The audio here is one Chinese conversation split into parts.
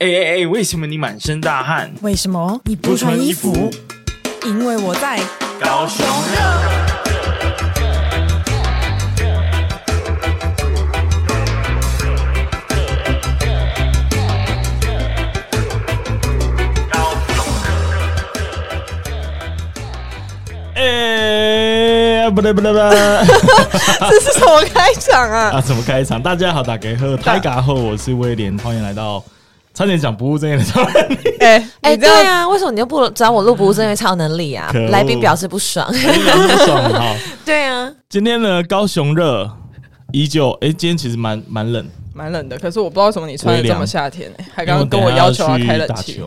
哎哎哎！为什么你满身大汗？为什么你不穿衣服？因为我在高雄热。哎，不对不对不对！这是什么开场啊？啊，什么开场？大家好，大家好，大家好，我是威廉，欢迎来到。差点讲不务正业的超能力，哎 哎、欸欸，对啊，为什么你又不找我录不务正业超能力啊？来宾表示不爽，不爽哈。对啊，今天呢，高雄热依旧，哎、欸，今天其实蛮蛮冷，蛮冷的。可是我不知道为什么你穿的这么夏天、欸，还刚刚跟我要求要开冷气。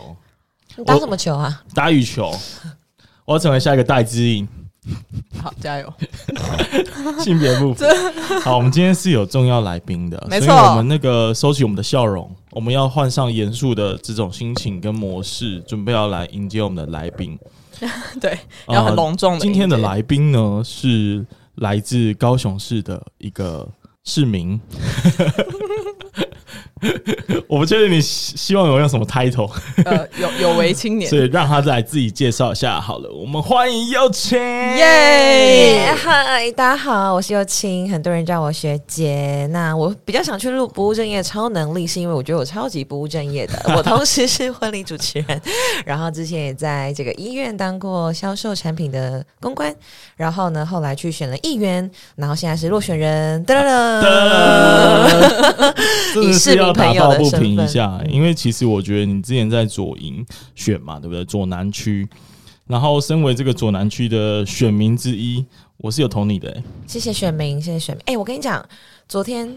你打什么球啊？打羽球，我要成为下一个戴资颖。好，加油！性别不符。好，我们今天是有重要来宾的，没错。所以我们那个收起我们的笑容，我们要换上严肃的这种心情跟模式，准备要来迎接我们的来宾。对，要很隆重的、呃。今天的来宾呢，是来自高雄市的一个市民。我不确定你希望我用什么 title，呃，有有为青年，所以让他再来自己介绍一下好了。我们欢迎又青，耶！嗨，大家好，我是又青，很多人叫我学姐。那我比较想去录不务正业超能力，是因为我觉得我超级不务正业的。我同时是婚礼主持人，然后之前也在这个医院当过销售产品的公关，然后呢，后来去选了议员，然后现在是落选人。哒哒民。打抱不平一下，因为其实我觉得你之前在左营选嘛，对不对？左南区，然后身为这个左南区的选民之一，我是有投你的、欸。谢谢选民，谢谢选民。哎、欸，我跟你讲，昨天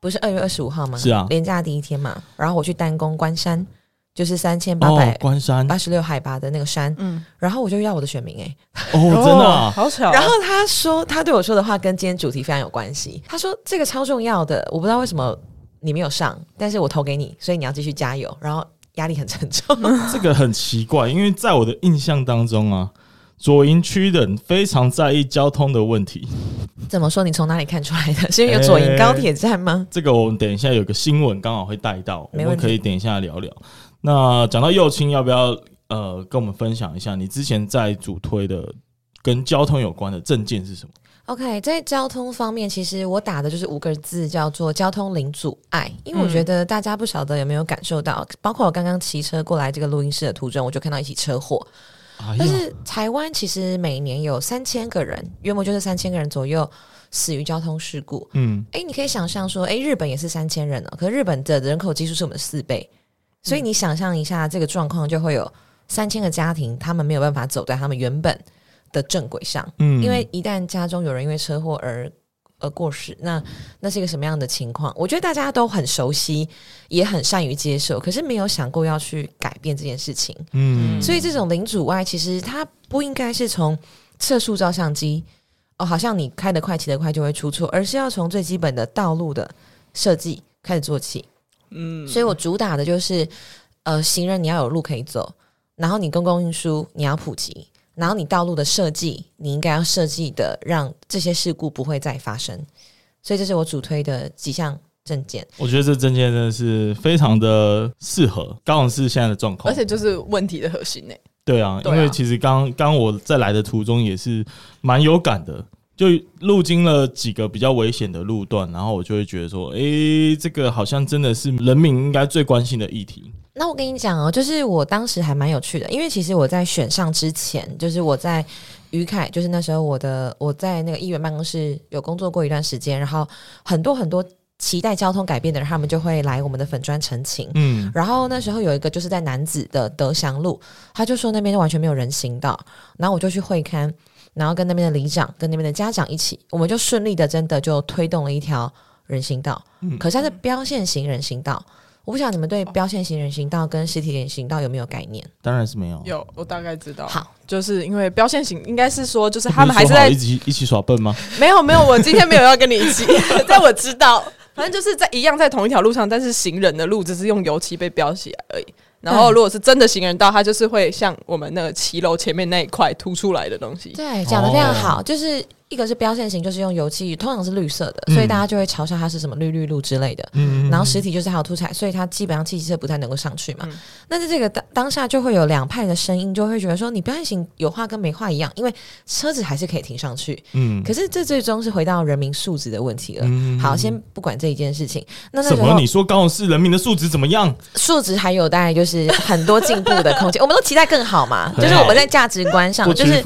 不是二月二十五号吗？是啊，连假第一天嘛。然后我去单宫关山，就是三千八百关山八十六海拔的那个山。嗯，然后我就要我的选民、欸，哎，哦，真的、啊，好巧。然后他说，他对我说的话跟今天主题非常有关系。他说这个超重要的，我不知道为什么。你没有上，但是我投给你，所以你要继续加油。然后压力很沉重，这个很奇怪，因为在我的印象当中啊，左营区的人非常在意交通的问题。怎么说？你从哪里看出来的？是因为有左营高铁站吗？欸，这个我们等一下有个新闻刚好会带到，我们可以等一下聊聊。那讲到右青，要不要呃跟我们分享一下你之前在主推的跟交通有关的证件是什么？OK，在交通方面，其实我打的就是五个字，叫做“交通零阻碍”。因为我觉得大家不晓得有没有感受到，嗯、包括我刚刚骑车过来这个录音室的途中，我就看到一起车祸。但、哎、是台湾其实每年有三千个人，约莫就是三千个人左右死于交通事故。嗯，诶，你可以想象说，诶，日本也是三千人呢，可是日本的人口基数是我们的四倍，所以你想象一下这个状况，就会有三千个家庭，他们没有办法走在他们原本的正轨上，嗯，因为一旦家中有人因为车祸而而过世，那那是一个什么样的情况？我觉得大家都很熟悉，也很善于接受，可是没有想过要去改变这件事情，嗯，所以这种零阻碍其实它不应该是从测速照相机哦，好像你开得快、骑得快就会出错，而是要从最基本的道路的设计开始做起，嗯，所以我主打的就是呃，行人你要有路可以走，然后你公共运输你要普及。然后你道路的设计，你应该要设计的让这些事故不会再发生，所以这是我主推的几项证件。我觉得这证件真的是非常的适合高雄市现在的状况，而且就是问题的核心呢。对啊，因为其实刚刚我在来的途中也是蛮有感的，就路经了几个比较危险的路段，然后我就会觉得说，哎，这个好像真的是人民应该最关心的议题。那我跟你讲哦，就是我当时还蛮有趣的，因为其实我在选上之前，就是我在于凯，就是那时候我的我在那个议员办公室有工作过一段时间，然后很多很多期待交通改变的人，他们就会来我们的粉砖陈情，嗯，然后那时候有一个就是在男子的德祥路，他就说那边就完全没有人行道，然后我就去会勘，然后跟那边的里长跟那边的家长一起，我们就顺利的真的就推动了一条人行道，嗯，可是它是标线型人行道。我不晓得你们对标线型人行道跟实体人行道有没有概念？当然是没有。有，我大概知道。好，就是因为标线型应该是说，就是他们还是在一起一起耍笨吗？没有没有，我今天没有要跟你一起，但我知道，反正就是在一样在同一条路上，但是行人的路只是用油漆被标起来而已。然后如果是真的行人道，它就是会像我们那个骑楼前面那一块凸出来的东西。对，讲的非常好，就是。一个是标线型，就是用油漆，通常是绿色的，嗯、所以大家就会嘲笑它是什么绿绿路之类的。嗯，然后实体就是还有凸彩，所以它基本上汽机车不太能够上去嘛。嗯、那在这个当当下，就会有两派的声音，就会觉得说你标线型有画跟没画一样，因为车子还是可以停上去。嗯，可是这最终是回到人民素质的问题了。嗯、好，先不管这一件事情。那那什么？你说高雄市人民的素质怎么样？素质还有大概就是很多进步的空间，我们都期待更好嘛。就是我们在价值观上，就是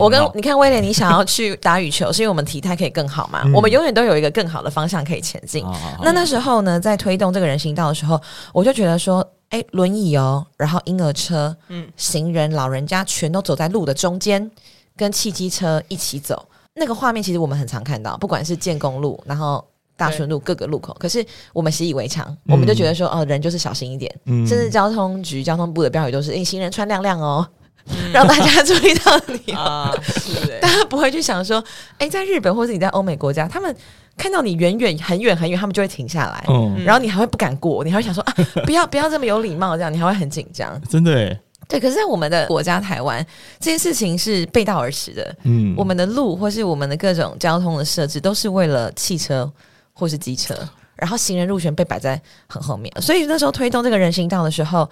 我跟你看威廉，你想要去打羽球，是因为我们体态可以更好嘛？嗯、我们永远都有一个更好的方向可以前进。那那时候呢，在推动这个人行道的时候，我就觉得说，哎、欸，轮椅哦，然后婴儿车、嗯，行人、老人家全都走在路的中间，跟汽机车一起走，那个画面其实我们很常看到，不管是建公路，然后。大顺路各个路口，可是我们习以为常，嗯、我们就觉得说，哦，人就是小心一点。嗯、甚至交通局、交通部的标语都是：“诶、欸，行人穿亮亮哦，嗯、让大家注意到你 啊。是欸”大家不会去想说，哎、欸，在日本或者你在欧美国家，他们看到你远远很远很远，他们就会停下来，嗯、然后你还会不敢过，你还会想说啊，不要不要这么有礼貌，这样你还会很紧张。真的诶，对。可是，在我们的国家台湾，这件事情是背道而驰的。嗯，我们的路或是我们的各种交通的设置，都是为了汽车。或是机车，然后行人路权被摆在很后面，所以那时候推动这个人行道的时候，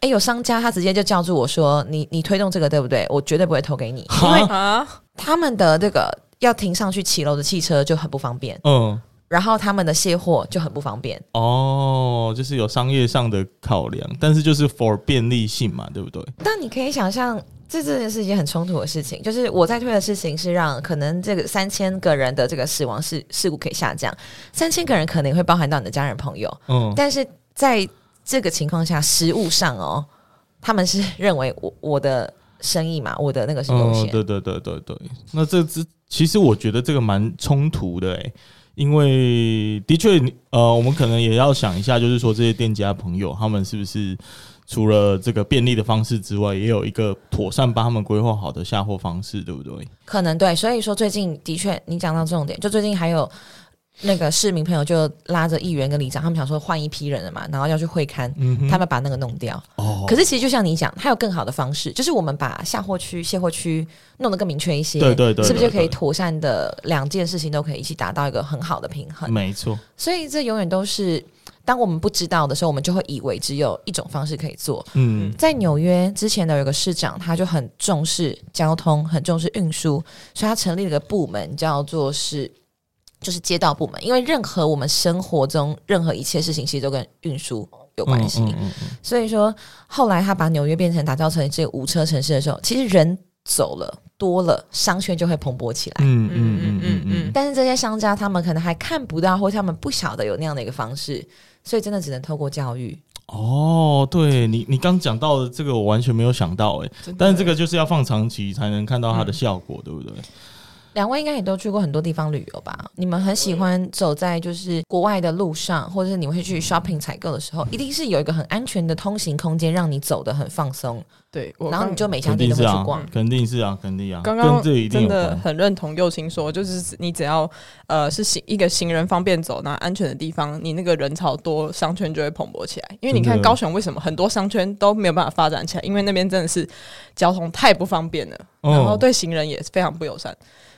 哎，有商家他直接就叫住我说：“你你推动这个对不对？我绝对不会投给你，因为他们的这个要停上去骑楼的汽车就很不方便，嗯，然后他们的卸货就很不方便。哦，就是有商业上的考量，但是就是 for 便利性嘛，对不对？但你可以想象。这这件是一件很冲突的事情，就是我在推的事情是让可能这个三千个人的这个死亡事事故可以下降，三千个人可能会包含到你的家人朋友，嗯，但是在这个情况下，实物上哦，他们是认为我我的生意嘛，我的那个是优先，嗯，对对对对对，那这这其实我觉得这个蛮冲突的诶，因为的确呃，我们可能也要想一下，就是说这些店家朋友他们是不是。除了这个便利的方式之外，也有一个妥善帮他们规划好的下货方式，对不对？可能对，所以说最近的确，你讲到重点，就最近还有那个市民朋友就拉着议员跟里长，他们想说换一批人了嘛，然后要去会勘，嗯、他们把那个弄掉。哦，可是其实就像你讲，还有更好的方式，就是我们把下货区、卸货区弄得更明确一些，对对，对是不是就可以妥善的两件事情都可以一起达到一个很好的平衡？没错，所以这永远都是。当我们不知道的时候，我们就会以为只有一种方式可以做。嗯，在纽约之前的有个市长，他就很重视交通，很重视运输，所以他成立了一个部门，叫做是就是街道部门。因为任何我们生活中任何一切事情，其实都跟运输有关系。嗯嗯嗯嗯，所以说，后来他把纽约变成打造成这个无车城市的时候，其实人走了多了，商圈就会蓬勃起来。嗯嗯嗯嗯嗯。但是这些商家他们可能还看不到，或他们不晓得有那样的一个方式。所以真的只能透过教育哦。对你，你刚讲到的这个，我完全没有想到哎。但是这个就是要放长期才能看到它的效果，嗯、对不对？两位应该也都去过很多地方旅游吧？你们很喜欢走在就是国外的路上，或者是你会去 shopping 采购的时候，一定是有一个很安全的通行空间，让你走得很放松。对，然后你就每家店都会去逛，肯定是啊，肯定啊。刚刚真的很认同右青说，就是你只要呃是行一个行人方便走，那安全的地方，你那个人潮多，商圈就会蓬勃起来。因为你看高雄为什么很多商圈都没有办法发展起来？因为那边真的是交通太不方便了，然后对行人也是非常不友善。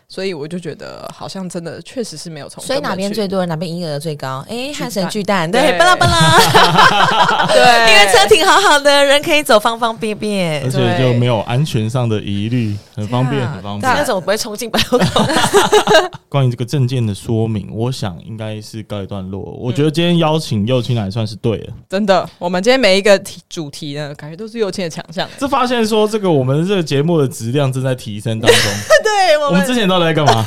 所以我就觉得好像真的确实是没有从。所以哪边最多人，哪边营业额最高？哎，汉神巨蛋，对，巴拉巴拉，对，因为车停好好的，人可以走方方便便，而且就没有安全上的疑虑，很方便，很方便。那怎么不会冲进百货公司？关于这个证件的说明，我想应该是告一段落。我觉得今天邀请右青来算是对了，真的。我们今天每一个题主题呢，感觉都是右青的强项。这发现说，这个我们这个节目的质量正在提升当中。对，我们之前都。在干嘛？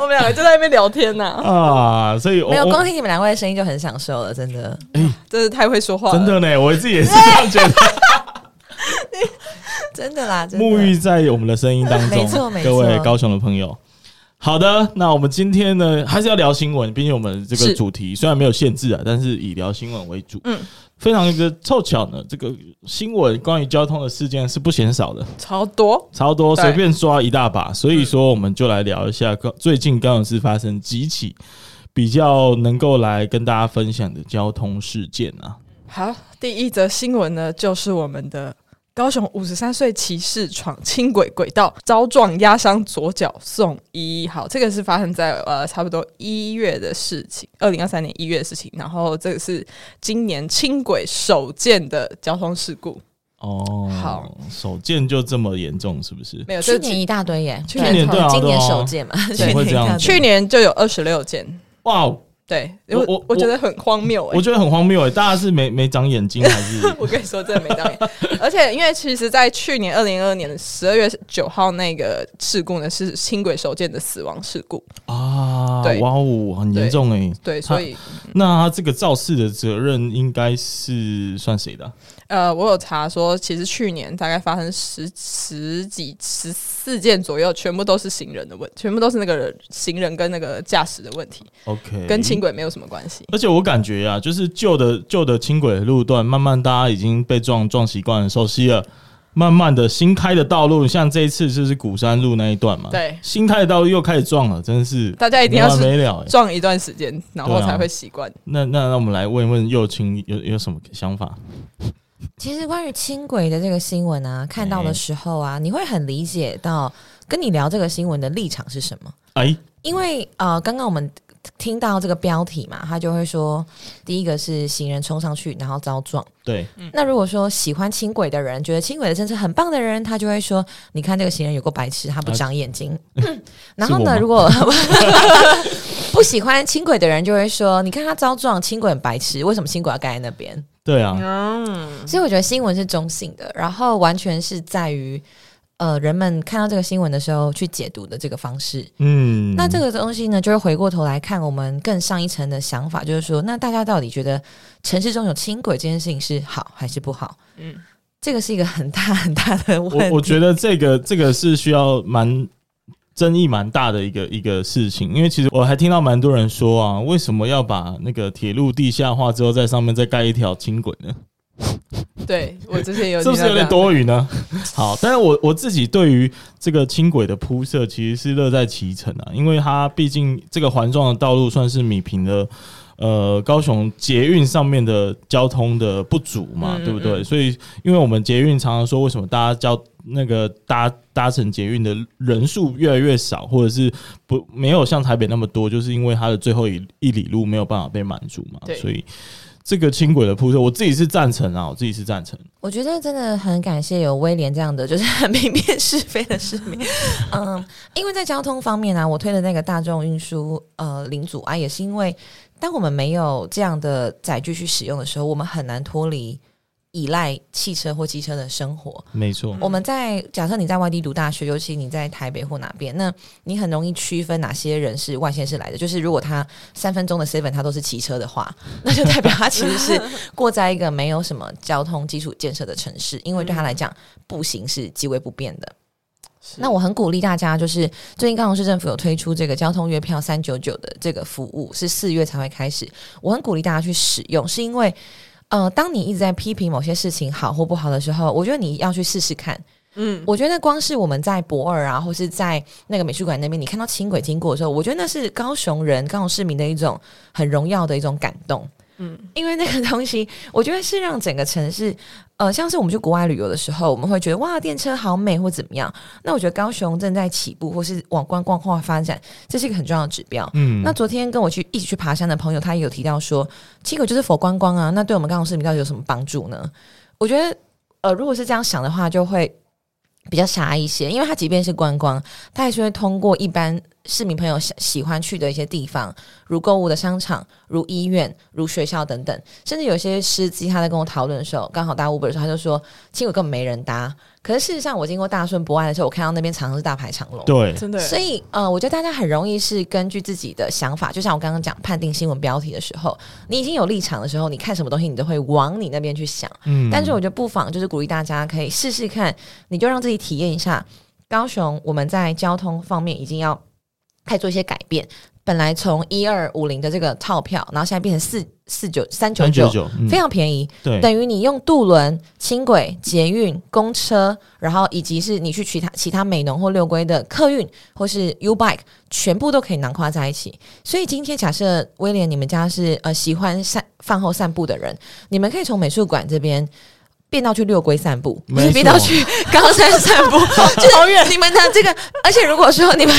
我们两个就在那边聊天呢。啊，所以没有光听你们两位的声音就很享受了，真的。哎，真是太会说话了，真的呢，我自己也是这样觉得。真的啦，沐浴在我们的声音当中，没错没错。各位高雄的朋友，好的，那我们今天呢，还是要聊新闻，毕竟我们这个主题虽然没有限制啊，但是以聊新闻为主。嗯。非常一个凑巧呢，这个新闻关于交通的事件是不嫌少的，超多超多，随便抓一大把。所以说，我们就来聊一下最近高雄市发生几起比较能够来跟大家分享的交通事件啊。好，第一则新闻呢，就是我们的高雄五十三岁骑士闯轻轨轨道遭撞压伤左脚送医。好，这个是发生在呃差不多一月的事情，二零二三年一月的事情。然后这个是今年轻轨首件的交通事故。哦，好，首件就这么严重是不是？没有，去年一大堆耶，去年对啊，今年首件嘛，会这样？去年就有二十六件。哇哦！对，我我我觉得很荒谬哎、欸，我觉得很荒谬哎、欸，大家是没没长眼睛还是？我跟你说，真的没长眼。而且，因为其实，在去年二零二二年的十二月九号那个事故呢，是轻轨首件的死亡事故啊！对，哇哦，很严重哎、欸。对，所以那他这个肇事的责任应该是算谁的？呃，我有查说，其实去年大概发生十十几十四件左右，全部都是行人的问，全部都是那个行人跟那个驾驶的问题。OK，跟轻轨没有什么关系。而且我感觉呀、啊，就是旧的旧的轻轨路段，慢慢大家已经被撞撞习惯了，熟悉了。慢慢的新开的道路，像这一次就是鼓山路那一段嘛，对，新开的道路又开始撞了，真的是大家一定要是没了撞一段时间，然后才会习惯、啊。那那那我们来问一问右青有有什么想法？其实关于轻轨的这个新闻啊，看到的时候啊，你会很理解到跟你聊这个新闻的立场是什么？哎，因为呃，刚刚我们听到这个标题嘛，他就会说，第一个是行人冲上去然后遭撞。对，那如果说喜欢轻轨的人，觉得轻轨的政策很棒的人，他就会说，你看这个行人有个白痴，他不长眼睛。啊、然后呢，如果 不喜欢轻轨的人，就会说，你看他遭撞，轻轨很白痴，为什么轻轨要盖在那边？对啊，嗯，所以我觉得新闻是中性的，然后完全是在于呃人们看到这个新闻的时候去解读的这个方式。嗯，那这个东西呢，就是回过头来看我们更上一层的想法，就是说，那大家到底觉得城市中有轻轨这件事情是好还是不好？嗯，这个是一个很大很大的问题。我我觉得这个这个是需要蛮。争议蛮大的一个一个事情，因为其实我还听到蛮多人说啊，为什么要把那个铁路地下化之后，在上面再盖一条轻轨呢？对，我之前有是不是有点多余呢？好，但是我我自己对于这个轻轨的铺设其实是乐在其成啊，因为它毕竟这个环状的道路算是米平的呃高雄捷运上面的交通的不足嘛，嗯嗯嗯对不对？所以因为我们捷运常常说，为什么大家交那个搭搭乘捷运的人数越来越少，或者是不没有像台北那么多，就是因为它的最后一一里路没有办法被满足嘛。所以这个轻轨的铺设，我自己是赞成啊，我自己是赞成。我觉得真的很感谢有威廉这样的，就是很明辨是非的市民。嗯，因为在交通方面呢、啊，我推的那个大众运输呃零阻啊，也是因为当我们没有这样的载具去使用的时候，我们很难脱离。依赖汽车或机车的生活，没错。我们在假设你在外地读大学，尤其你在台北或哪边，那你很容易区分哪些人是外县市来的。就是如果他三分钟的 seven 他都是骑车的话，那就代表他其实是过在一个没有什么交通基础建设的城市，因为对他来讲，步行是极为不便的。那我很鼓励大家，就是最近高雄市政府有推出这个交通月票三九九的这个服务，是四月才会开始。我很鼓励大家去使用，是因为。呃，当你一直在批评某些事情好或不好的时候，我觉得你要去试试看。嗯，我觉得光是我们在博尔啊，或是在那个美术馆那边，你看到轻轨经过的时候，我觉得那是高雄人、高雄市民的一种很荣耀的一种感动。嗯，因为那个东西，我觉得是让整个城市，呃，像是我们去国外旅游的时候，我们会觉得哇，电车好美或怎么样。那我觉得高雄正在起步，或是往观光化发展，这是一个很重要的指标。嗯，那昨天跟我去一起去爬山的朋友，他也有提到说，轻轨就是否观光啊，那对我们高雄市民到底有什么帮助呢？我觉得，呃，如果是这样想的话，就会比较傻一些，因为它即便是观光，它还是会通过一般。市民朋友喜喜欢去的一些地方，如购物的商场、如医院、如学校等等，甚至有些司机他在跟我讨论的时候，刚好搭 Uber 的时候，他就说轻轨根本没人搭。可是事实上，我经过大顺博爱的时候，我看到那边常常是大排长龙。对，真的。所以，呃，我觉得大家很容易是根据自己的想法，就像我刚刚讲判定新闻标题的时候，你已经有立场的时候，你看什么东西，你都会往你那边去想。嗯。但是，我觉得不妨就是鼓励大家可以试试看，你就让自己体验一下高雄。我们在交通方面已经要。开始做一些改变，本来从一二五零的这个套票，然后现在变成四四九三九九，非常便宜。对，等于你用渡轮、轻轨、捷运、公车，然后以及是你去其他其他美浓或六龟的客运或是 U Bike，全部都可以囊括在一起。所以今天假设威廉你们家是呃喜欢散饭后散步的人，你们可以从美术馆这边。变到去六龟散步，不变到去高山散步，就是你们的这个。而且如果说你们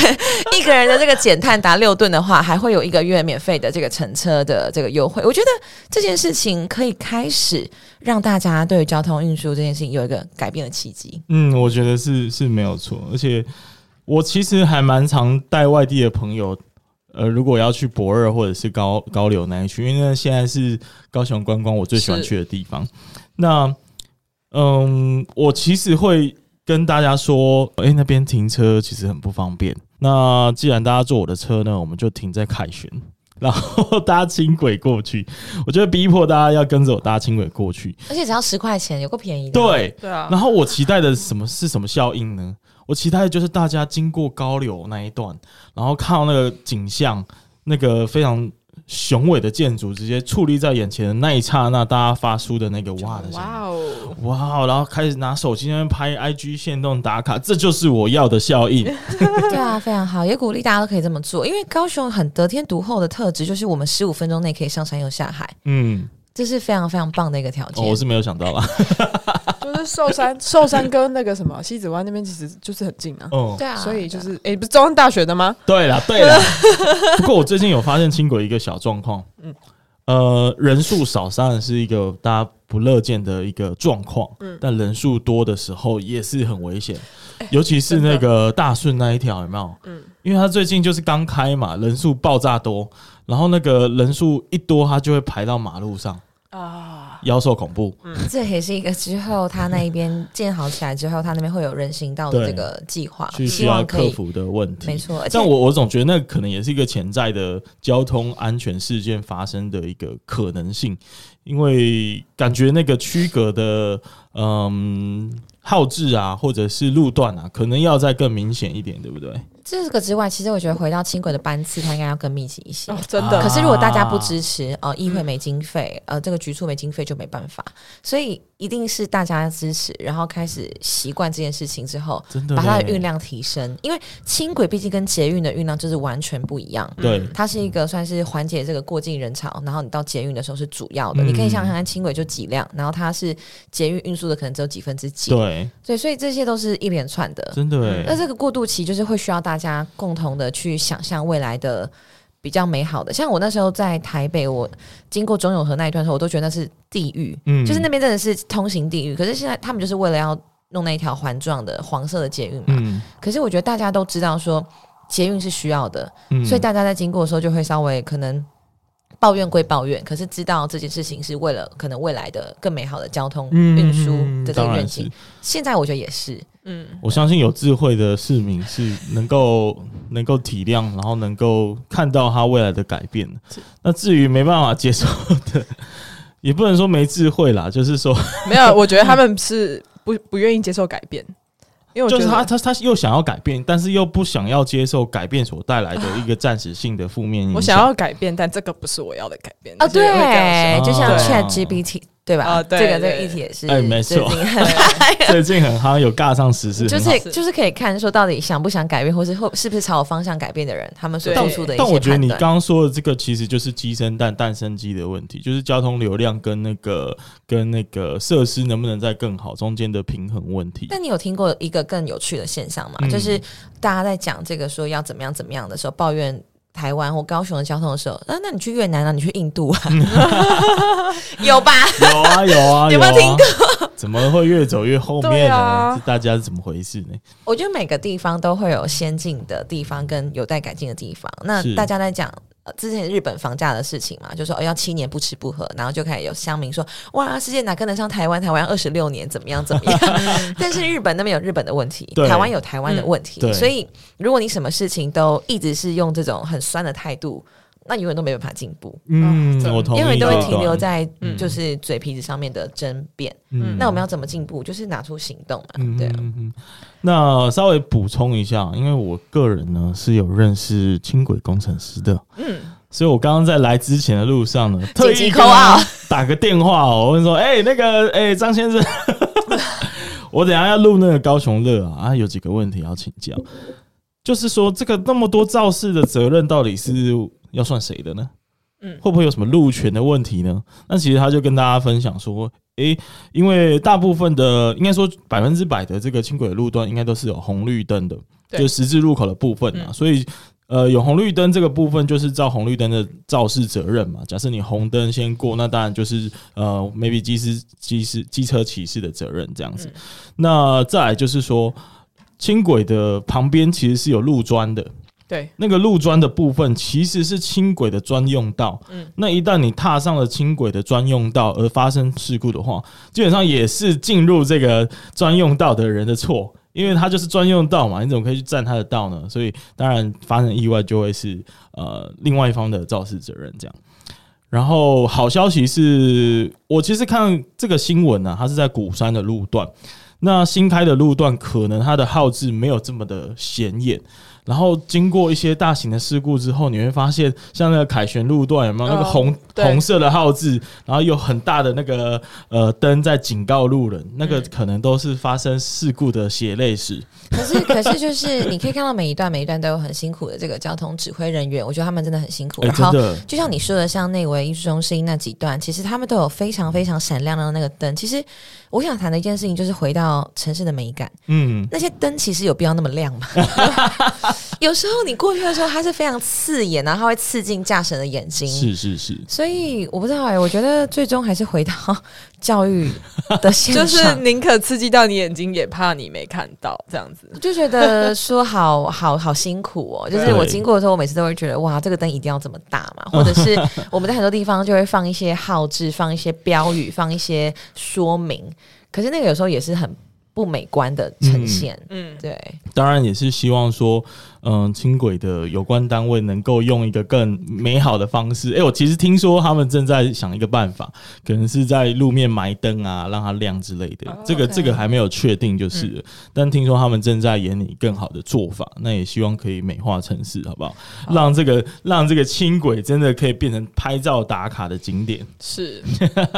一个人的这个减碳达六吨的话，还会有一个月免费的这个乘车的这个优惠。我觉得这件事情可以开始让大家对交通运输这件事情有一个改变的契机。嗯，我觉得是是没有错，而且我其实还蛮常带外地的朋友。呃，如果要去博二或者是高高流那一区，因为现在是高雄观光我最喜欢去的地方。那嗯，我其实会跟大家说，哎、欸，那边停车其实很不方便。那既然大家坐我的车呢，我们就停在凯旋，然后搭轻轨过去。我觉得逼迫大家要跟着我搭轻轨过去，而且只要十块钱，有够便宜的。对对啊。然后我期待的什么是什么效应呢？我期待的就是大家经过高柳那一段，然后看到那个景象，那个非常雄伟的建筑直接矗立在眼前的那一刹那，大家发出的那个哇的声音，哇哦，哇，然后开始拿手机那边拍 IG 线动打卡，这就是我要的效应。对啊，非常好，也鼓励大家都可以这么做，因为高雄很得天独厚的特质就是我们十五分钟内可以上山又下海，嗯，这是非常非常棒的一个条件。哦，我是没有想到啦。就是寿山，寿山跟那个什么西子湾那边其实就是很近啊。哦，对啊，所以就是，哎、欸，不是中央大学的吗？对了，对了。不过我最近有发现轻轨一个小状况，嗯，呃，人数少当然是一个大家不乐见的一个状况，嗯，但人数多的时候也是很危险，尤其是那个大顺那一条有没有？嗯，因为它最近就是刚开嘛，人数爆炸多，然后那个人数一多，它就会排到马路上。啊，妖兽恐怖，嗯，这也是一个之后他那一边建好起来之后，他那边会有人行道的这个计划，需要克服的问题，没错。但我我总觉得那可能也是一个潜在的交通安全事件发生的一个可能性，因为感觉那个区隔的嗯号志啊，或者是路段啊，可能要再更明显一点，对不对？这个之外，其实我觉得回到轻轨的班次，它应该要更密集一些。哦，真的。可是如果大家不支持，呃，议会没经费，呃，这个局处没经费，就没办法。所以一定是大家支持，然后开始习惯这件事情之后，真的把它的运量提升。因为轻轨毕竟跟捷运的运量就是完全不一样。对，它是一个算是缓解这个过境人潮，然后你到捷运的时候是主要的。嗯、你可以想想看，轻轨就几辆，然后它是捷运运输的可能只有几分之几。对，对，所以这些都是一连串的。真的。那这个过渡期就是会需要。大家共同的去想象未来的比较美好的，像我那时候在台北，我经过中永和那一段时候，我都觉得那是地狱，嗯，就是那边真的是通行地狱。可是现在他们就是为了要弄那一条环状的黄色的捷运嘛，嗯，可是我觉得大家都知道说捷运是需要的，嗯，所以大家在经过的时候就会稍微可能抱怨归抱怨，可是知道这件事情是为了可能未来的更美好的交通运输的这个愿景。现在我觉得也是。嗯，我相信有智慧的市民是能够能够体谅，然后能够看到他未来的改变。那至于没办法接受的，也不能说没智慧啦，就是说 没有。我觉得他们是不不愿意接受改变，因为就是他他他又想要改变，但是又不想要接受改变所带来的一个暂时性的负面影响。我想要改变，但这个不是我要的改变啊。对，就像 ChatGPT。对吧？啊，对，这个这个议题也是，哎，没错，最近很 好像有尬上时事，就是就是可以看说到底想不想改变，或是后是不是朝我方向改变的人，他们所做出的一些判断。但我觉得你刚刚说的这个其实就是鸡生蛋，蛋生鸡的问题，就是交通流量跟那个跟那个设施能不能再更好中间的平衡问题。但你有听过一个更有趣的现象吗？嗯、就是大家在讲这个说要怎么样怎么样的时候，抱怨。台湾或高雄的交通的时候，啊，那你去越南啊，你去印度啊，有吧？有啊，有啊，有没有听过？怎么会越走越后面呢？啊、大家是怎么回事呢？我觉得每个地方都会有先进的地方跟有待改进的地方。那大家在讲。之前日本房价的事情嘛，就说哦要七年不吃不喝，然后就开始有乡民说哇，世界哪跟得上台湾？台湾二十六年怎么样怎么样？但是日本那边有日本的问题，台湾有台湾的问题，嗯、所以如果你什么事情都一直是用这种很酸的态度。那永远都没办法进步，嗯，我同意，因为都会停留在就是嘴皮子上面的争辩。嗯，那我们要怎么进步？就是拿出行动嘛，嗯、对啊。那稍微补充一下，因为我个人呢是有认识轻轨工程师的，嗯，所以我刚刚在来之前的路上呢，特意扣啊打个电话哦，我问说，哎、欸，那个，哎、欸，张先生，我等下要录那个高雄乐啊，啊，有几个问题要请教，就是说这个那么多肇事的责任到底是？要算谁的呢？嗯，会不会有什么路权的问题呢？那其实他就跟大家分享说，诶、欸，因为大部分的应该说百分之百的这个轻轨路段应该都是有红绿灯的，就十字路口的部分啊，嗯、所以。呃，有红绿灯这个部分就是照红绿灯的肇事责任嘛。假设你红灯先过，那当然就是呃，maybe 机师、机师、机车骑士的责任这样子。嗯、那再来就是说，轻轨的旁边其实是有路砖的，对，那个路砖的部分其实是轻轨的专用道。嗯，那一旦你踏上了轻轨的专用道而发生事故的话，基本上也是进入这个专用道的人的错。因为它就是专用道嘛，你怎么可以去占它的道呢？所以当然发生意外就会是呃另外一方的肇事责任这样。然后好消息是我其实看这个新闻呢、啊，它是在鼓山的路段，那新开的路段可能它的号志没有这么的显眼。然后经过一些大型的事故之后，你会发现，像那个凯旋路段有没有那个红、哦、红色的号字，然后有很大的那个呃灯在警告路人，那个可能都是发生事故的血泪史。可是，可是就是你可以看到每一段每一段都有很辛苦的这个交通指挥人员，我觉得他们真的很辛苦。然后，就像你说的，像内惟艺术中心那几段，其实他们都有非常非常闪亮的那个灯。其实我想谈的一件事情就是回到城市的美感。嗯，那些灯其实有必要那么亮吗？有时候你过去的时候，它是非常刺眼，然后它会刺进驾驶人的眼睛。是是是。所以我不知道哎、欸，我觉得最终还是回到教育的 现场，就是宁可刺激到你眼睛，也怕你没看到这样子。就觉得说好 好好辛苦哦。就是我经过的时候，我每次都会觉得哇，这个灯一定要这么大嘛？或者是我们在很多地方就会放一些号志，放一些标语，放一些说明。可是那个有时候也是很不美观的呈现。嗯，对。当然也是希望说。嗯，轻轨的有关单位能够用一个更美好的方式。哎、欸，我其实听说他们正在想一个办法，可能是在路面埋灯啊，让它亮之类的。Oh. 这个这个还没有确定，就是但听说他们正在研拟更好的做法，那也希望可以美化城市，好不好？好，让这个让这个轻轨真的可以变成拍照打卡的景点。是。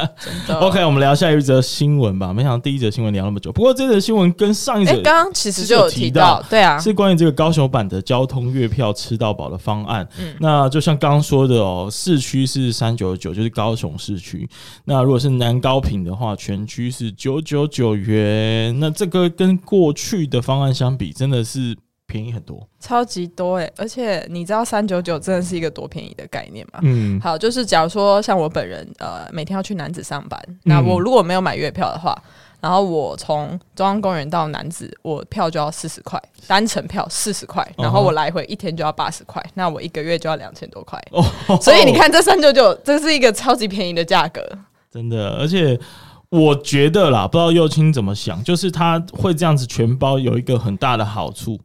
OK，我们聊下一则新闻吧。没想到第一则新闻聊那么久，不过这则新闻跟上一则刚刚其实就有提到，对啊，是关于这个高雄版的。交通月票吃到饱的方案，嗯，那就像刚刚说的哦，市区是三九九，就是高雄市区。那如果是南高屏的话，全区是九九九元。那这个跟过去的方案相比，真的是便宜很多，超级多哎！而且你知道三九九真的是一个多便宜的概念吗？嗯，好，就是假如说像我本人，呃，每天要去男子上班，那我如果没有买月票的话。然后我从中央公园到南子，我票就要四十块，单程票四十块，然后我来回一天就要八十块，那我一个月就要两千多块。哦，所以你看这三九九，这是一个超级便宜的价格，真的。而且我觉得啦，不知道右青怎么想，就是他会这样子全包，有一个很大的好处，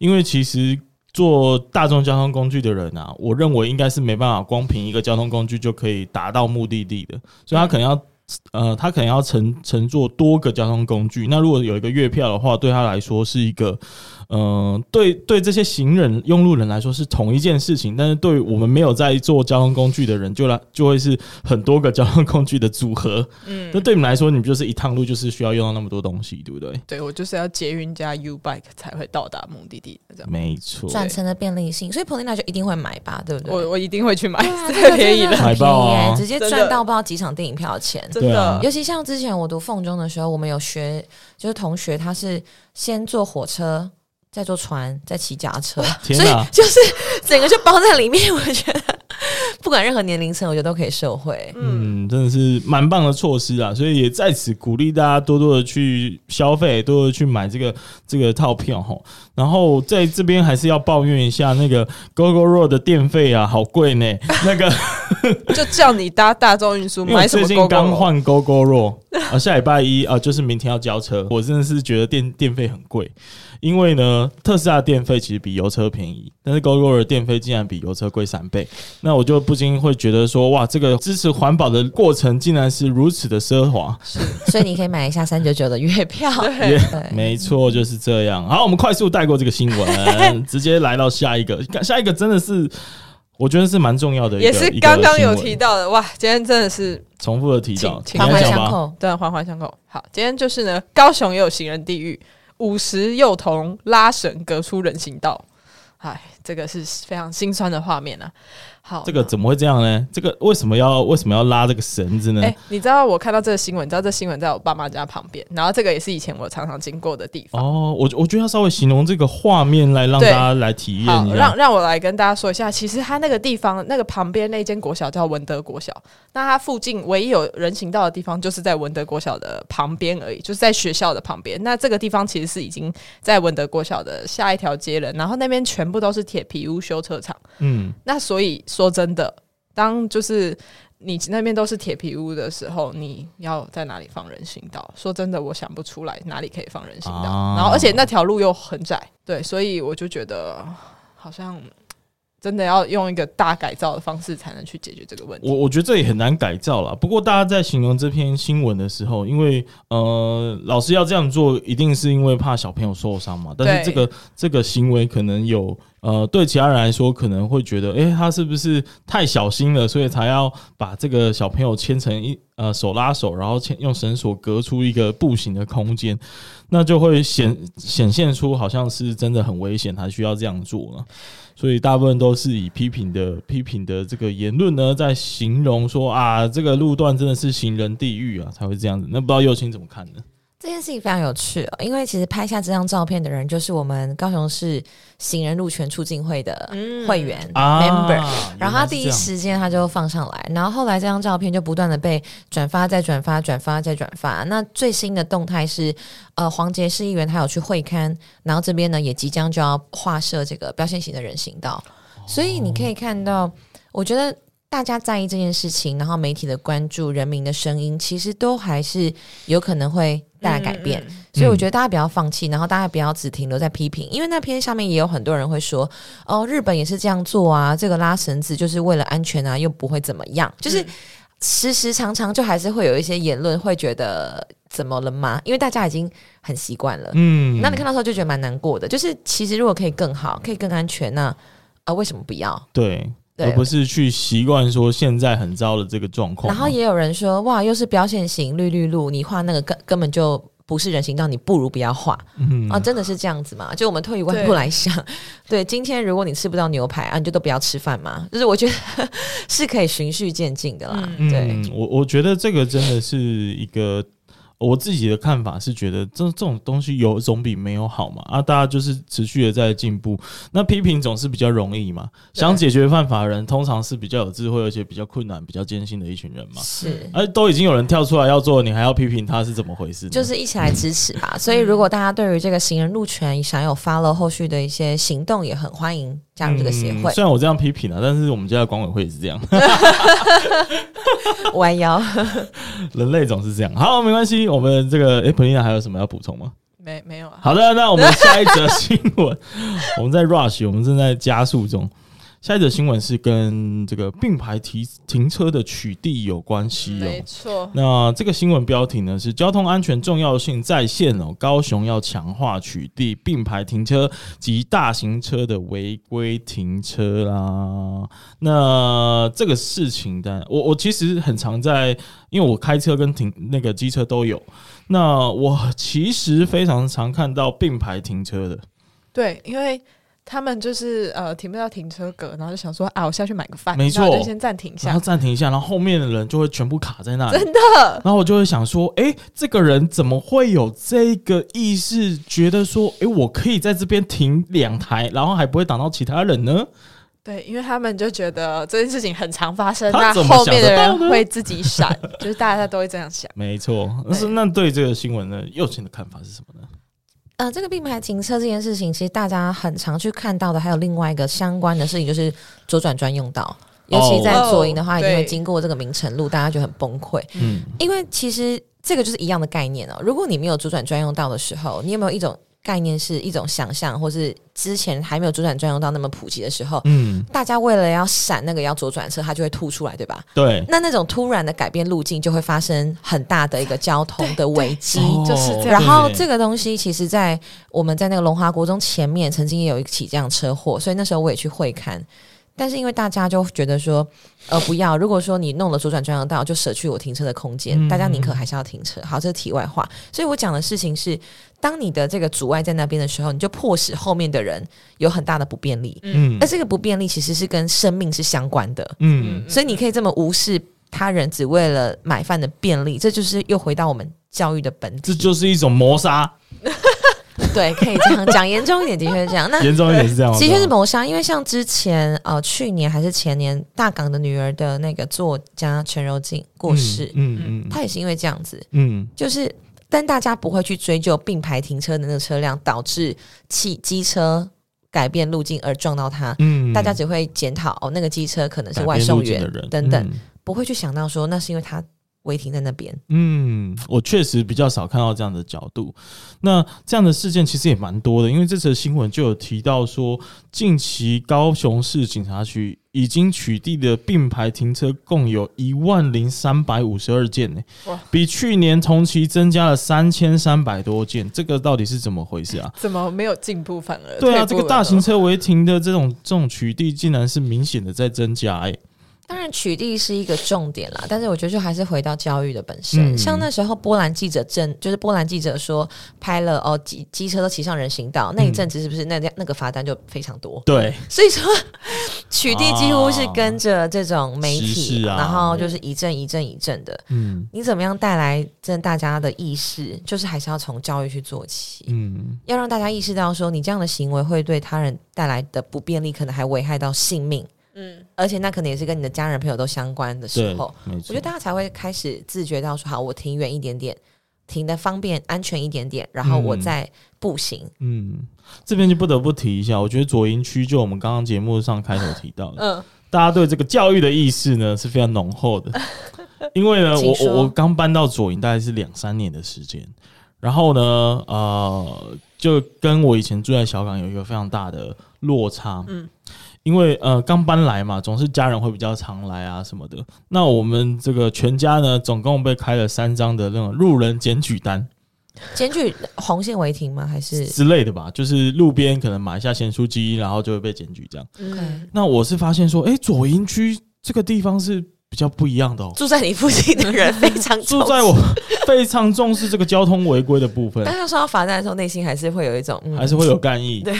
因为其实坐大众交通工具的人啊，我认为应该是没办法光凭一个交通工具就可以达到目的地的，所以他可能要。呃，他可能要乘乘坐多个交通工具。那如果有一个月票的话，对他来说是一个。嗯、呃，对对，这些行人、用路人来说是同一件事情，但是对我们没有在做交通工具的人，就来就会是很多个交通工具的组合。嗯，那对你们来说，你们就是一趟路就是需要用到那么多东西，对不对？对，我就是要捷运加 U Bike 才会到达目的地，这样没错。转乘的便利性，所以 Polina 就一定会买吧，对不对？我我一定会去买，啊、太便宜了，很便直接赚到不知道几场电影票的钱，真的。尤其像之前我读凤中的时候，我们有学，就是同学他是先坐火车。再坐船，再骑脚车，所以就是整个就包在里面。我觉得不管任何年龄层，我觉得都可以受惠。嗯，真的是蛮棒的措施啊！所以也在此鼓励大家多多的去消费，多多的去买这个这个套票哈。然后在这边还是要抱怨一下那个 Gogoro 的电费啊，好贵呢。那个 就叫你搭大众运输，买什么？最近刚换 Gogoro 啊，下礼拜一啊，就是明天要交车。我真的是觉得电电费很贵。因为呢，特斯拉的电费其实比油车便宜，但是 Gogoro 的电费竟然比油车贵三倍，那我就不禁会觉得说，哇，这个支持环保的过程竟然是如此的奢华。是，所以你可以买一下三九九的月票。对，对没错，就是这样。好，我们快速带过这个新闻，直接来到下一个。下一个真的是，我觉得是蛮重要的，也是刚刚有提到的。哇，今天真的是重复的提到，环环相扣，对，环环相扣。好，今天就是呢，高雄也有行人地狱。五十幼童拉绳隔出人行道，唉，这个是非常心酸的画面啊。好，这个怎么会这样呢？这个为什么要为什么要拉这个绳子呢？哎、欸，你知道我看到这个新闻，你知道这新闻在我爸妈家旁边，然后这个也是以前我常常经过的地方。哦，我我觉得要稍微形容这个画面来让大家来体验一下。让让我来跟大家说一下，其实它那个地方那个旁边那间国小叫文德国小，那它附近唯一有人行道的地方就是在文德国小的旁边而已，就是在学校的旁边。那这个地方其实是已经在文德国小的下一条街了，然后那边全部都是铁皮屋修车厂。嗯，那所以说真的。当就是你那边都是铁皮屋的时候，你要在哪里放人行道？说真的，我想不出来哪里可以放人行道。啊、然后，而且那条路又很窄，对，所以我就觉得好像真的要用一个大改造的方式才能去解决这个问题。我我觉得这也很难改造了。不过大家在形容这篇新闻的时候，因为呃，老师要这样做，一定是因为怕小朋友受伤嘛。但是这个这个行为可能有。呃，对其他人来说可能会觉得，诶，他是不是太小心了，所以才要把这个小朋友牵成一呃手拉手，然后牵用绳索隔出一个步行的空间，那就会显显现出好像是真的很危险，才需要这样做了。所以大部分都是以批评的批评的这个言论呢，在形容说啊，这个路段真的是行人地狱啊，才会这样子。那不知道右青怎么看呢？这件事情非常有趣哦，因为其实拍下这张照片的人就是我们高雄市行人路权促进会的会员、嗯、member，、啊、然后他第一时间他就放上来，然后后来这张照片就不断的被转发、再转发、转发、再转发。那最新的动态是，呃，黄杰市议员他有去会勘，然后这边呢也即将就要划设这个标线型的人行道，所以你可以看到，我觉得。大家在意这件事情，然后媒体的关注、人民的声音，其实都还是有可能会带来改变。所以我觉得大家不要放弃，然后大家不要只停留在批评，因为那篇下面也有很多人会说：“哦，日本也是这样做啊，这个拉绳子就是为了安全啊，又不会怎么样。”就是时时常常就还是会有一些言论会觉得怎么了吗？因为大家已经很习惯了。嗯，那你看到时候就觉得蛮难过的。就是其实如果可以更好，可以更安全，那啊为什么不要？对。而不是去习惯说现在很糟的这个状况。然后也有人说，哇，又是标线型绿绿路，你画那个根根本就不是人行道，你不如不要画。嗯啊，真的是这样子吗？就我们退一万步来想，对，对，今天如果你吃不到牛排啊，你就都不要吃饭嘛。就是我觉得是可以循序渐进的啦。嗯、对，我我觉得这个真的是一个。我自己的看法是觉得这这种东西有总比没有好嘛啊，大家就是持续的在进步。那批评总是比较容易嘛，想解决办法的人通常是比较有智慧，而且比较困难、比较艰辛的一群人嘛。是，而都已经有人跳出来要做，你还要批评他是怎么回事？就是一起来支持吧。所以如果大家对于这个行人路权想有 follow 后续的一些行动，也很欢迎加入这个协会。虽然我这样批评了，但是我们家的管委会也是这样。弯腰，人类总是这样。好，没关系。我们这个哎，Polina 还有什么要补充吗？没，没有啊。好的，那我们下一则新闻，我们在 rush，我们正在加速中。下一则新闻是跟这个并排停停车的取缔有关系哦。没错。那这个新闻标题呢是交通安全重要性再现哦，高雄要强化取缔并排停车及大型车的违规停车啦。那这个事情的，我我其实很常在，因为我开车跟停那个机车都有。那我其实非常常看到并排停车的。对，因为。他们就是呃停不到停车格，然后就想说啊，我下去买个饭，没错，就先暂停一下，然后暂停一下，然后后面的人就会全部卡在那里，真的。然后我就会想说，哎，这个人怎么会有这个意识，觉得说，哎，我可以在这边停两台，然后还不会挡到其他人呢？对，因为他们就觉得这件事情很常发生，那后面的人会自己闪，就是大家都会这样想。没错，但是那对这个新闻呢，右青的看法是什么呢？呃，这个并排停车这件事情，其实大家很常去看到的，还有另外一个相关的事情，就是左转专用道。尤其在左营的话，一定会经过这个明城路，大家就很崩溃。嗯，因为其实这个就是一样的概念哦。如果你没有左转专用道的时候，你有没有一种？概念是一种想象，或是之前还没有左转专用道那么普及的时候，嗯，大家为了要闪那个要左转车，它就会突出来，对吧？对。那那种突然的改变路径，就会发生很大的一个交通的危机，就是这样。然后这个东西，其实在我们在那个龙华国中前面，曾经也有一起这样车祸，所以那时候我也去会勘。但是因为大家就觉得说，呃，不要。如果说你弄了左转专用道，就舍去我停车的空间。大家宁可还是要停车。好，这是题外话。所以我讲的事情是，当你的这个阻碍在那边的时候，你就迫使后面的人有很大的不便利。嗯，那这个不便利其实是跟生命是相关的。嗯，所以你可以这么无视他人，只为了买饭的便利，这就是又回到我们教育的本质。这就是一种谋杀。对，可以这样讲，严重一点的确是这样。那严重一点是这样，的确是谋杀。因为像之前呃，去年还是前年，大港的女儿的那个作家陈柔静过世，嗯嗯，嗯，她也是因为这样子，嗯，就是，但大家不会去追究并排停车的那个车辆导致汽机车改变路径而撞到他，嗯，大家只会检讨哦，那个机车可能是外送员等等，嗯，不会去想到说那是因为他。违停在那边。嗯，我确实比较少看到这样的角度。那这样的事件其实也蛮多的，因为这则新闻就有提到说，近期高雄市警察局已经取缔的并排停车共有一万零三百五十二件呢，比去年同期增加了三千三百多件。这个到底是怎么回事啊？怎么没有进步反而？对啊，这个大型车违停的这种这种取缔，竟然是明显的在增加哎。当然，取缔是一个重点啦，但是我觉得就还是回到教育的本身。嗯、像那时候波兰记者证，就是波兰记者说拍了哦，机机车都骑上人行道，那一阵子是不是那那个罚单就非常多？对，所以说取缔几乎是跟着这种媒体，啊、然后就是一阵一阵一阵的。嗯，你怎么样带来这大家的意识？就是还是要从教育去做起。嗯，要让大家意识到说，你这样的行为会对他人带来的不便利，可能还危害到性命。嗯，而且那可能也是跟你的家人朋友都相关的时候，我觉得大家才会开始自觉到说，好，我停远一点点，停的方便、安全一点点，然后我再步行。嗯，嗯，这边就不得不提一下，我觉得左营区就我们刚刚节目上开头提到的，嗯，大家对这个教育的意识呢是非常浓厚的，因为呢，我我我刚搬到左营大概是两三年的时间，然后呢，呃，就跟我以前住在小港有一个非常大的落差，嗯。因为呃刚搬来嘛，总是家人会比较常来啊什么的。那我们这个全家呢，总共被开了三张的那种路人检举单。检举红线违停吗？还是之类的吧？就是路边可能买一下咸酥鸡，然后就会被检举这样。嗯。那我是发现说，哎，左营区这个地方是。比较不一样的哦，住在你附近的人非常 住在我 非常重视这个交通违规的部分。但他说到罚单的时候，内心还是会有一种，还是会有干意。对，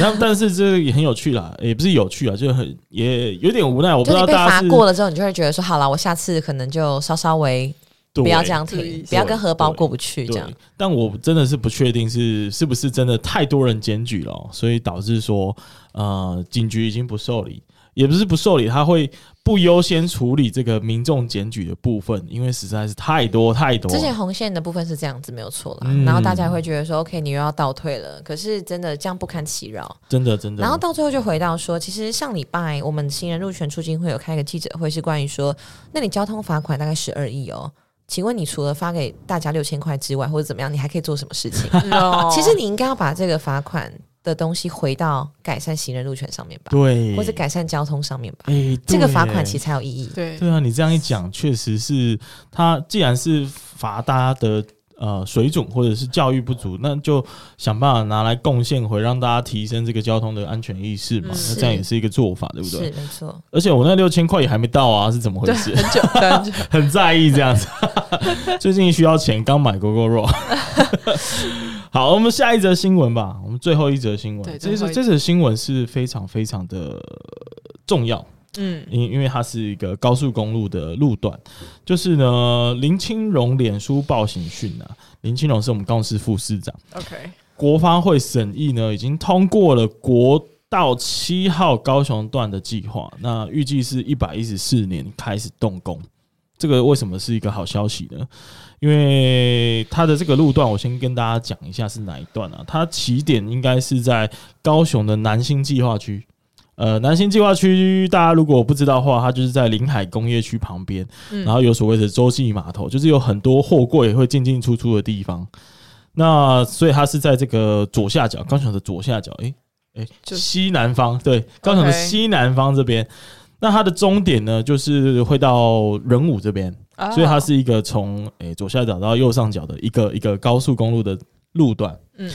但但是这个也很有趣啦，也不是有趣啊，就很也有点无奈。我不知道大家过了之后，你就会觉得说，好了，我下次可能就稍稍微不要这样停，不要跟荷包过不去这样。但我真的是不确定是是不是真的太多人检举了，所以导致说呃警局已经不受理。也不是不受理，他会不优先处理这个民众检举的部分，因为实在是太多太多。之前红线的部分是这样子，没有错啦。嗯、然后大家会觉得说，OK，你又要倒退了。可是真的这样不堪其扰，真的真的。然后到最后就回到说，其实上礼拜我们行人入权促进会有开一个记者会，是关于说，那你交通罚款大概十二亿哦，请问你除了发给大家六千块之外，或者怎么样，你还可以做什么事情？其实你应该要把这个罚款。的东西回到改善行人路权上面吧，对，或者改善交通上面吧，哎、欸，这个罚款其实才有意义。对，对啊，你这样一讲，确实是他既然是罚大家的呃水准或者是教育不足，那就想办法拿来贡献回，让大家提升这个交通的安全意识嘛。嗯、那这样也是一个做法，对不对？是没错。而且我那六千块也还没到啊，是怎么回事？很久，很久，很 在意这样子。最近需要钱，刚买 Gogoro。好，我们下一则新闻吧。我们最后一则新闻，这则这则新闻是非常非常的重要。嗯，因因为它是一个高速公路的路段，就是呢，林清荣脸书报刑讯啊。林清荣是我们高雄市副市长。OK，国发会审议呢，已经通过了国道七号高雄段的计划，那预计是一百一十四年开始动工。这个为什么是一个好消息呢？因为它的这个路段，我先跟大家讲一下是哪一段啊？它起点应该是在高雄的南新计划区。呃，南新计划区大家如果不知道的话，它就是在临海工业区旁边，然后有所谓的洲际码头，就是有很多货柜会进进出出的地方。那所以它是在这个左下角，高雄的左下角，诶诶，西南方，对，高雄的西南方这边。那它的终点呢，就是会到仁武这边。所以它是一个从诶左下角到右上角的一个一个高速公路的路段，嗯，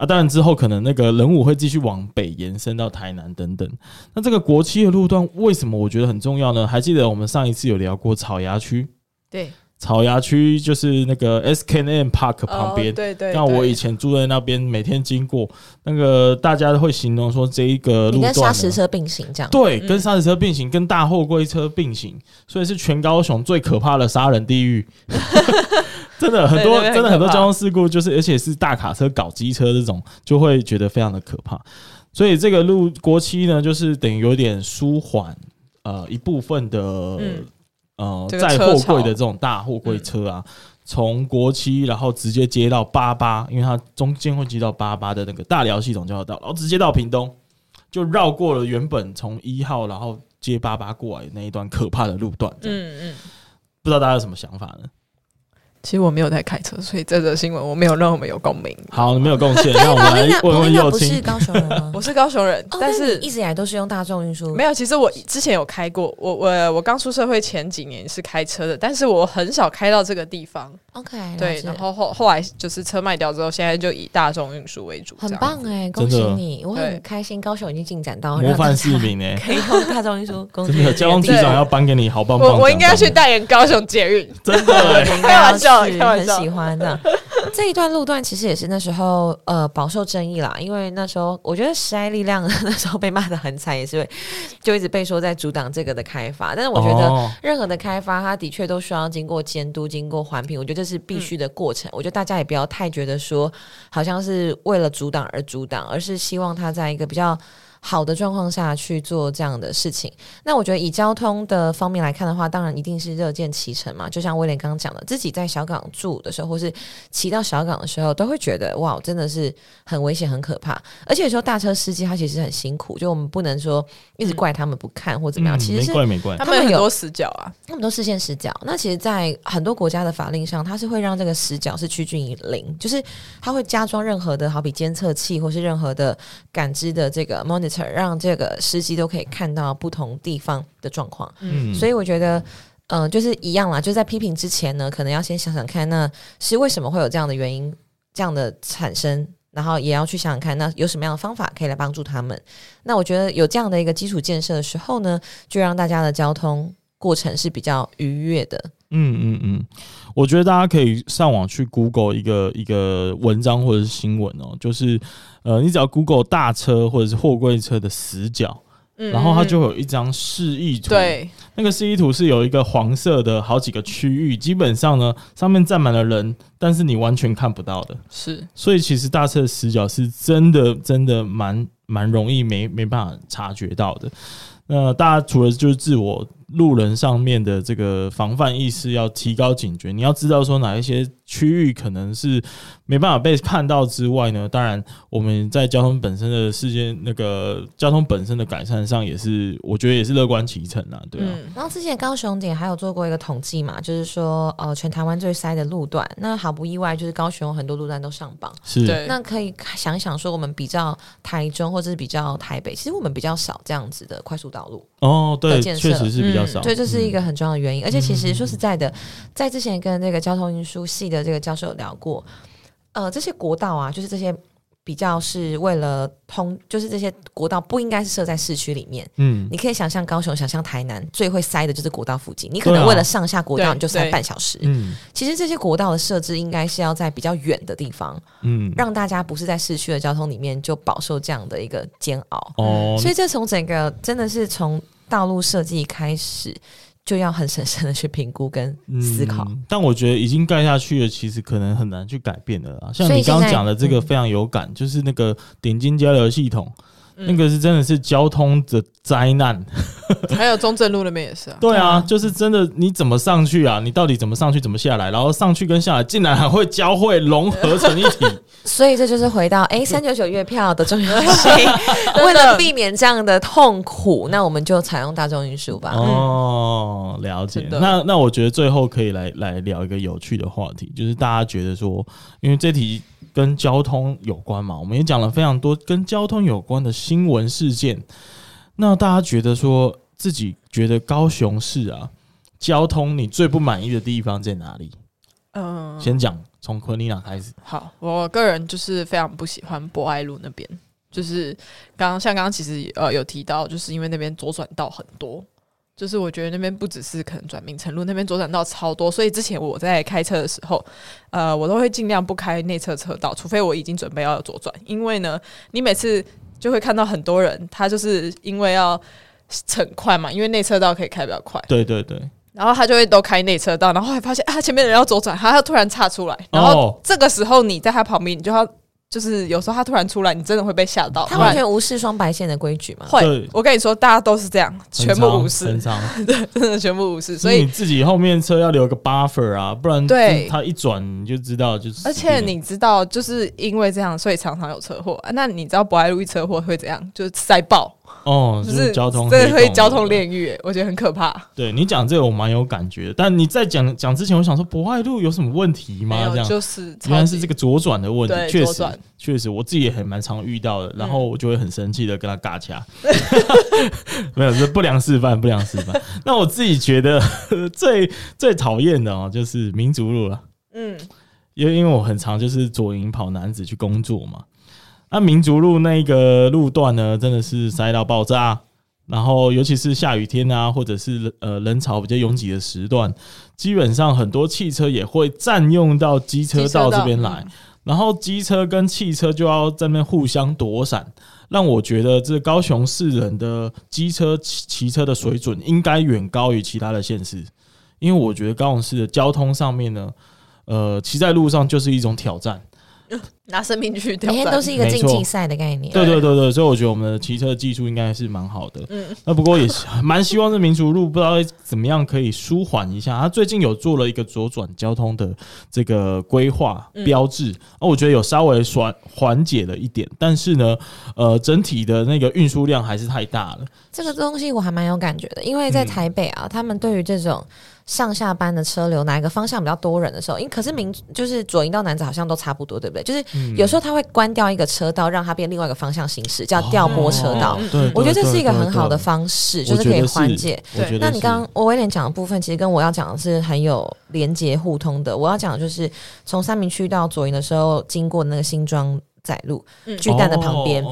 啊，当然之后可能那个人武会继续往北延伸到台南等等。那这个国七的路段为什么我觉得很重要呢？还记得我们上一次有聊过草衙区，对，草衙区就是那个 S.K.N Park 旁边，对对。那我以前住在那边，每天经过那个，大家都会形容说这一个路段跟砂石车并行，这样对，跟砂石车并行，跟大货柜车并行，所以是全高雄最可怕的杀人地狱。真的很多，真的很多交通事故，就是而且是大卡车搞机车这种，就会觉得非常的可怕。所以这个路国七呢，就是等于有点舒缓呃一部分的。嗯呃，载货柜的这种大货柜车啊，从、嗯、国七，然后直接接到八八，因为它中间会接到八八的那个大寮系统交流道，然后直接到屏东，就绕过了原本从一号然后接八八过来那一段可怕的路段。嗯嗯，不知道大家有什么想法呢？其实我没有在开车，所以这则新闻我没有让我们有共鸣。好，没有贡献。那我们 来问问又青。不是高雄人吗？我是高雄人，但是一直以来都是用大众运输。没有，其实我之前有开过。我我我刚出社会前几年是开车的，但是我很少开到这个地方。OK，对。然后后后来就是车卖掉之后，现在就以大众运输为主。很棒哎，恭喜你！我很开心，高雄已经进展到模范市民哎，可以用大众运输。真的，交通局长要颁给你好棒棒。我我应该要去代言高雄捷运。真的，开玩笑，开玩笑。很喜欢的这一段路段，其实也是那时候呃饱受争议啦。因为那时候我觉得时代力量那时候被骂的很惨，也是会就一直被说在阻挡这个的开发。但是我觉得任何的开发，它的确都需要经过监督、经过环评，我觉得这是必须的过程。我觉得大家也不要太觉得说好像是为了阻挡而阻挡，而是希望他在一个比较。好的状况下去做这样的事情，那我觉得以交通的方面来看的话，当然一定是乐见其成嘛。就像威廉刚刚讲的，自己在小港住的时候，或是骑到小港的时候，都会觉得哇，真的是很危险、很可怕。而且有时候大车司机他其实很辛苦，就我们不能说一直怪他们不看或怎么样。其实是没怪没怪，他们有很多死角啊，那么多视线死角。那其实，在很多国家的法令上，它是会让这个死角是趋近于零，就是它会加装任何的好比监测器或是任何的感知的这个 monitor。让这个司机都可以看到不同地方的状况，嗯，所以我觉得，嗯、呃，就是一样啦。就在批评之前呢，可能要先想想看，那是为什么会有这样的原因这样的产生，然后也要去想想看，那有什么样的方法可以来帮助他们。那我觉得有这样的一个基础建设的时候呢，就让大家的交通过程是比较愉悦的。嗯嗯嗯，我觉得大家可以上网去 Google 一个一个文章或者是新闻哦，就是呃，你只要 Google 大车或者是货柜车的死角，嗯，然后它就会有一张示意图。对，那个示意图是有一个黄色的好几个区域，基本上呢上面站满了人，但是你完全看不到的。是，所以其实大车的死角是真的真的蛮蛮容易没没办法察觉到的。那大家除了就是自我。路人上面的这个防范意识要提高警觉，你要知道说哪一些区域可能是没办法被看到之外呢，当然我们在交通本身的事件，那个交通本身的改善上也是，我觉得也是乐观其成啦，对啊。嗯，然后之前高雄点还有做过一个统计嘛，就是说呃全台湾最塞的路段，那毫不意外就是高雄有很多路段都上榜，是。那可以想想说，我们比较台中或者是比较台北，其实我们比较少这样子的快速道路哦，对，确实是比较。嗯、对，这是一个很重要的原因。嗯、而且，其实说实在的，在之前跟那个交通运输系的这个教授有聊过，呃，这些国道啊，就是这些比较是为了通，就是这些国道不应该是设在市区里面。嗯，你可以想象高雄，想象台南，最会塞的就是国道附近。你可能为了上下国道，你就塞半小时。嗯，其实这些国道的设置应该是要在比较远的地方，嗯，让大家不是在市区的交通里面就饱受这样的一个煎熬。哦，所以这从整个真的是从。道路设计开始就要很审慎的去评估跟思考，嗯，但我觉得已经盖下去了，其实可能很难去改变的啦。像你刚刚讲的这个非常有感，嗯、就是那个点金交流系统。那个是真的是交通的灾难，还有中正路那边也是啊。对啊，就是真的，你怎么上去啊？你到底怎么上去，怎么下来？然后上去跟下来竟然还会交汇融合成一体。所以这就是回到哎三九九月票的重要性。为了避免这样的痛苦，那我们就采用大众运输吧。哦，了解。那那我觉得最后可以来来聊一个有趣的话题，就是大家觉得说，因为这题。跟交通有关嘛，我们也讲了非常多跟交通有关的新闻事件。那大家觉得说自己觉得高雄市啊，交通你最不满意的地方在哪里？嗯，先讲从昆尼娜开始。好，我个人就是非常不喜欢博爱路那边，就是刚刚像刚刚其实呃有提到，就是因为那边左转道很多。就是我觉得那边不只是可能转明诚路，那边左转道超多，所以之前我在开车的时候，呃，我都会尽量不开内侧车道，除非我已经准备要左转，因为呢，你每次就会看到很多人，他就是因为要很快嘛，因为内侧道可以开比较快，对对对，然后他就会都开内车道，然后还发现啊，前面人要左转，他要突然岔出来，然后这个时候你在他旁边，你就要。就是有时候他突然出来，你真的会被吓到。他完全无视双白线的规矩吗？会，我跟你说，大家都是这样，全部无视，对，真的全部无视。所以你自己后面车要留个 buffer 啊，不然对他一转你就知道就是。而且你知道，就是因为这样，所以常常有车祸。那你知道博爱路一车祸会怎样？就是塞爆。哦，就是交通，这会交通炼狱，我觉得很可怕。对你讲这个，我蛮有感觉。但你在讲讲之前，我想说博爱路有什么问题吗？这样就是原来是这个左转的问题，确实确实，我自己也很蛮常遇到的。然后我就会很生气的跟他尬掐，没有，是不良示范，不良示范。那我自己觉得 最最讨厌的哦，就是民族路了。嗯，因为因为我很常就是左营跑男子去工作嘛。那、啊、民族路那个路段呢，真的是塞到爆炸。然后，尤其是下雨天啊，或者是呃人潮比较拥挤的时段，基本上很多汽车也会占用到机车道这边来。然后，机车跟汽车就要在那边互相躲闪，让我觉得这高雄市人的机车骑骑车的水准应该远高于其他的县市。因为我觉得高雄市的交通上面呢，呃，骑在路上就是一种挑战。拿生命去挑战，每天都是一个竞技赛的概念。对对对对，所以我觉得我们的骑车技术应该是蛮好的。嗯，那不过也是 蛮希望这民族路不知道怎么样可以舒缓一下。他最近有做了一个左转交通的这个规划标志，啊，我觉得有稍微缓缓解了一点，但是呢，呃，整体的那个运输量还是太大了。这个东西我还蛮有感觉的，因为在台北啊，他们对于这种。上下班的车流哪一个方向比较多人的时候，因为可是明就是左营到南子好像都差不多，对不对？就是有时候他会关掉一个车道，让它变另外一个方向行驶，叫调拨车道。对，我觉得这是一个很好的方式，就是可以缓解。对，那你刚刚我威廉讲的部分，其实跟我要讲的是很有连接互通的。我要讲的就是从三明区到左营的时候，经过那个新庄仔路巨蛋的旁边，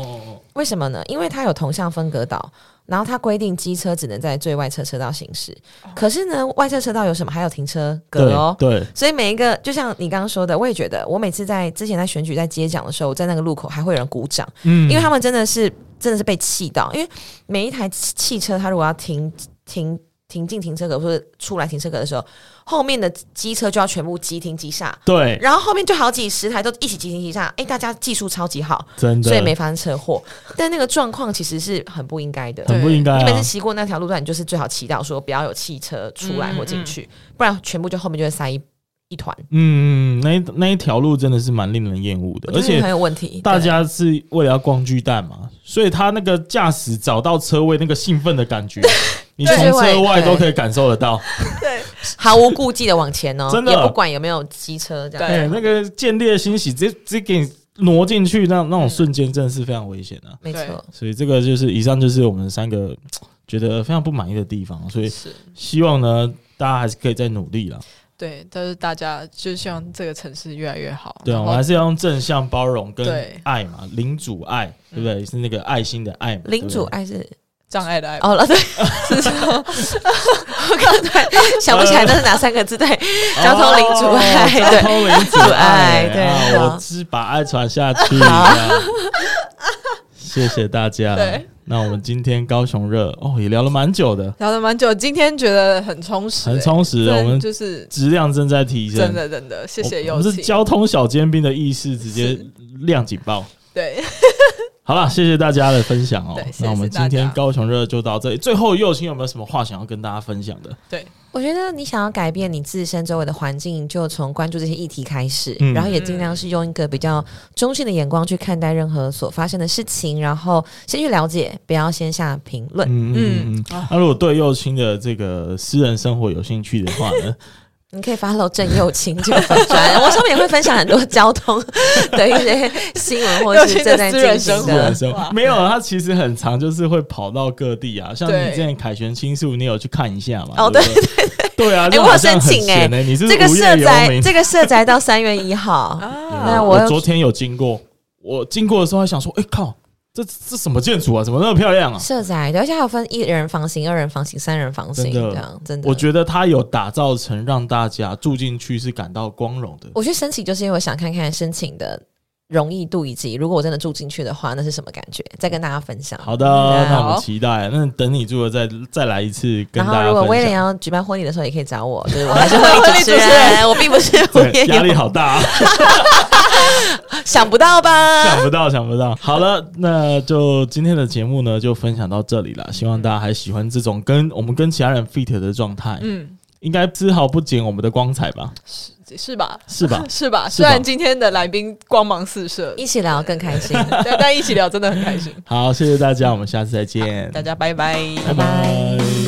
为什么呢？因为它有同向分隔岛。然后它规定机车只能在最外侧车道行驶，可是呢，外侧车道有什么？还有停车格哦。对，所以每一个就像你刚刚说的，我也觉得，我每次在之前在选举在接奖的时候，在那个路口还会有人鼓掌，嗯，因为他们真的是真的是被气到，因为每一台汽车它如果要停停。停进停车格或者出来停车格的时候，后面的机车就要全部急停急刹。对，然后后面就好几十台都一起急停急刹。哎、欸，大家技术超级好，真的，所以没发生车祸。但那个状况其实是很不应该的，很不应该、啊。你每次骑过那条路段，你就是最好祈祷说不要有汽车出来或进去，嗯嗯，不然全部就后面就会塞一一团。嗯，那那一条路真的是蛮令人厌恶的，而且很有问题。大家是为了要逛巨蛋嘛，所以他那个驾驶找到车位那个兴奋的感觉。你从车外都可以感受得到，对，毫无顾忌的往前哦，真的也不管有没有机车这样。对，那个见猎欣喜，直接直接给你挪进去，那那种瞬间真的是非常危险的。没错，所以这个就是以上就是我们三个觉得非常不满意的地方，所以希望呢，大家还是可以再努力啦。对，但是大家就希望这个城市越来越好。对啊，我们还是要用正向包容跟爱嘛，领主爱，对不对？是那个爱心的爱嘛，领主爱是。障碍的爱哦，对，是说。我刚才想不起来那是哪三个字？对，交通领主爱，交通领主爱，对，我只把爱传下去。谢谢大家。对，那我们今天高雄热哦，也聊了蛮久的，聊了蛮久。今天觉得很充实，很充实。我们就是质量正在提升，真的真的。谢谢，我们是交通小尖兵的意识直接亮警报。对。好了，谢谢大家的分享哦。对，那我们今天高雄热就到这里。最后，右青有没有什么话想要跟大家分享的？对，我觉得你想要改变你自身周围的环境，就从关注这些议题开始，嗯、然后也尽量是用一个比较中性的眼光去看待任何所发生的事情，然后先去了解，不要先下评论。嗯嗯嗯。那、啊、如果对右青的这个私人生活有兴趣的话呢？你可以 follow 郑又清这个粉专，我上面也会分享很多交通 的一些新闻，或者是正在进行的。没有，他其实很长，就是会跑到各地啊。像你之前凯旋青树，你有去看一下吗？哦，对对对，对啊。哎，我有申请哎，你是这个社宅，这个社宅到三月一号。那我昨天有经过，我经过的时候还想说，哎靠。这这什么建筑啊？怎么那么漂亮啊？社宅，而且还有分一人房型、二人房型、三人房型，这样真的。我觉得它有打造成让大家住进去是感到光荣的。我去申请，就是因为我想看看申请的。容易度以及，如果我真的住进去的话，那是什么感觉？再跟大家分享。好的，那我们期待。那等你住了再再来一次跟大家。然后，如果威廉要举办婚礼的时候，也可以找我，就是我还是 婚礼主持人，我并不是婚礼。压力好大啊，想不到吧？想不到，想不到。好了，那就今天的节目呢，就分享到这里了。希望大家还喜欢这种跟我们跟其他人 fit 的状态。嗯。应该丝毫不减我们的光彩吧？是是吧？是吧？是吧？虽然今天的来宾光芒四射，一起聊更开心。对，但一起聊真的很开心。好，谢谢大家，我们下次再见。大家拜拜，拜拜。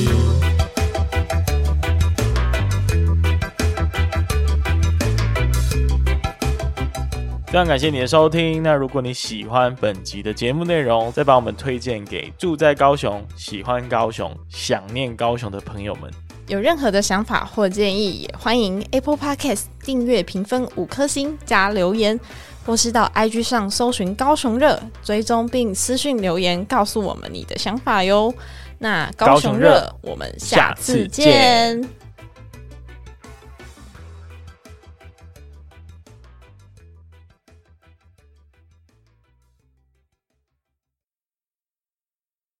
非常感谢你的收听。那如果你喜欢本集的节目内容，再把我们推荐给住在高雄、喜欢高雄、想念高雄的朋友们。有任何的想法或建议，也欢迎 Apple Podcast 订阅、评分五颗星加留言，或是到 IG 上搜寻高雄热，追踪并私讯留言告诉我们你的想法哟。那高雄热，我们下次见。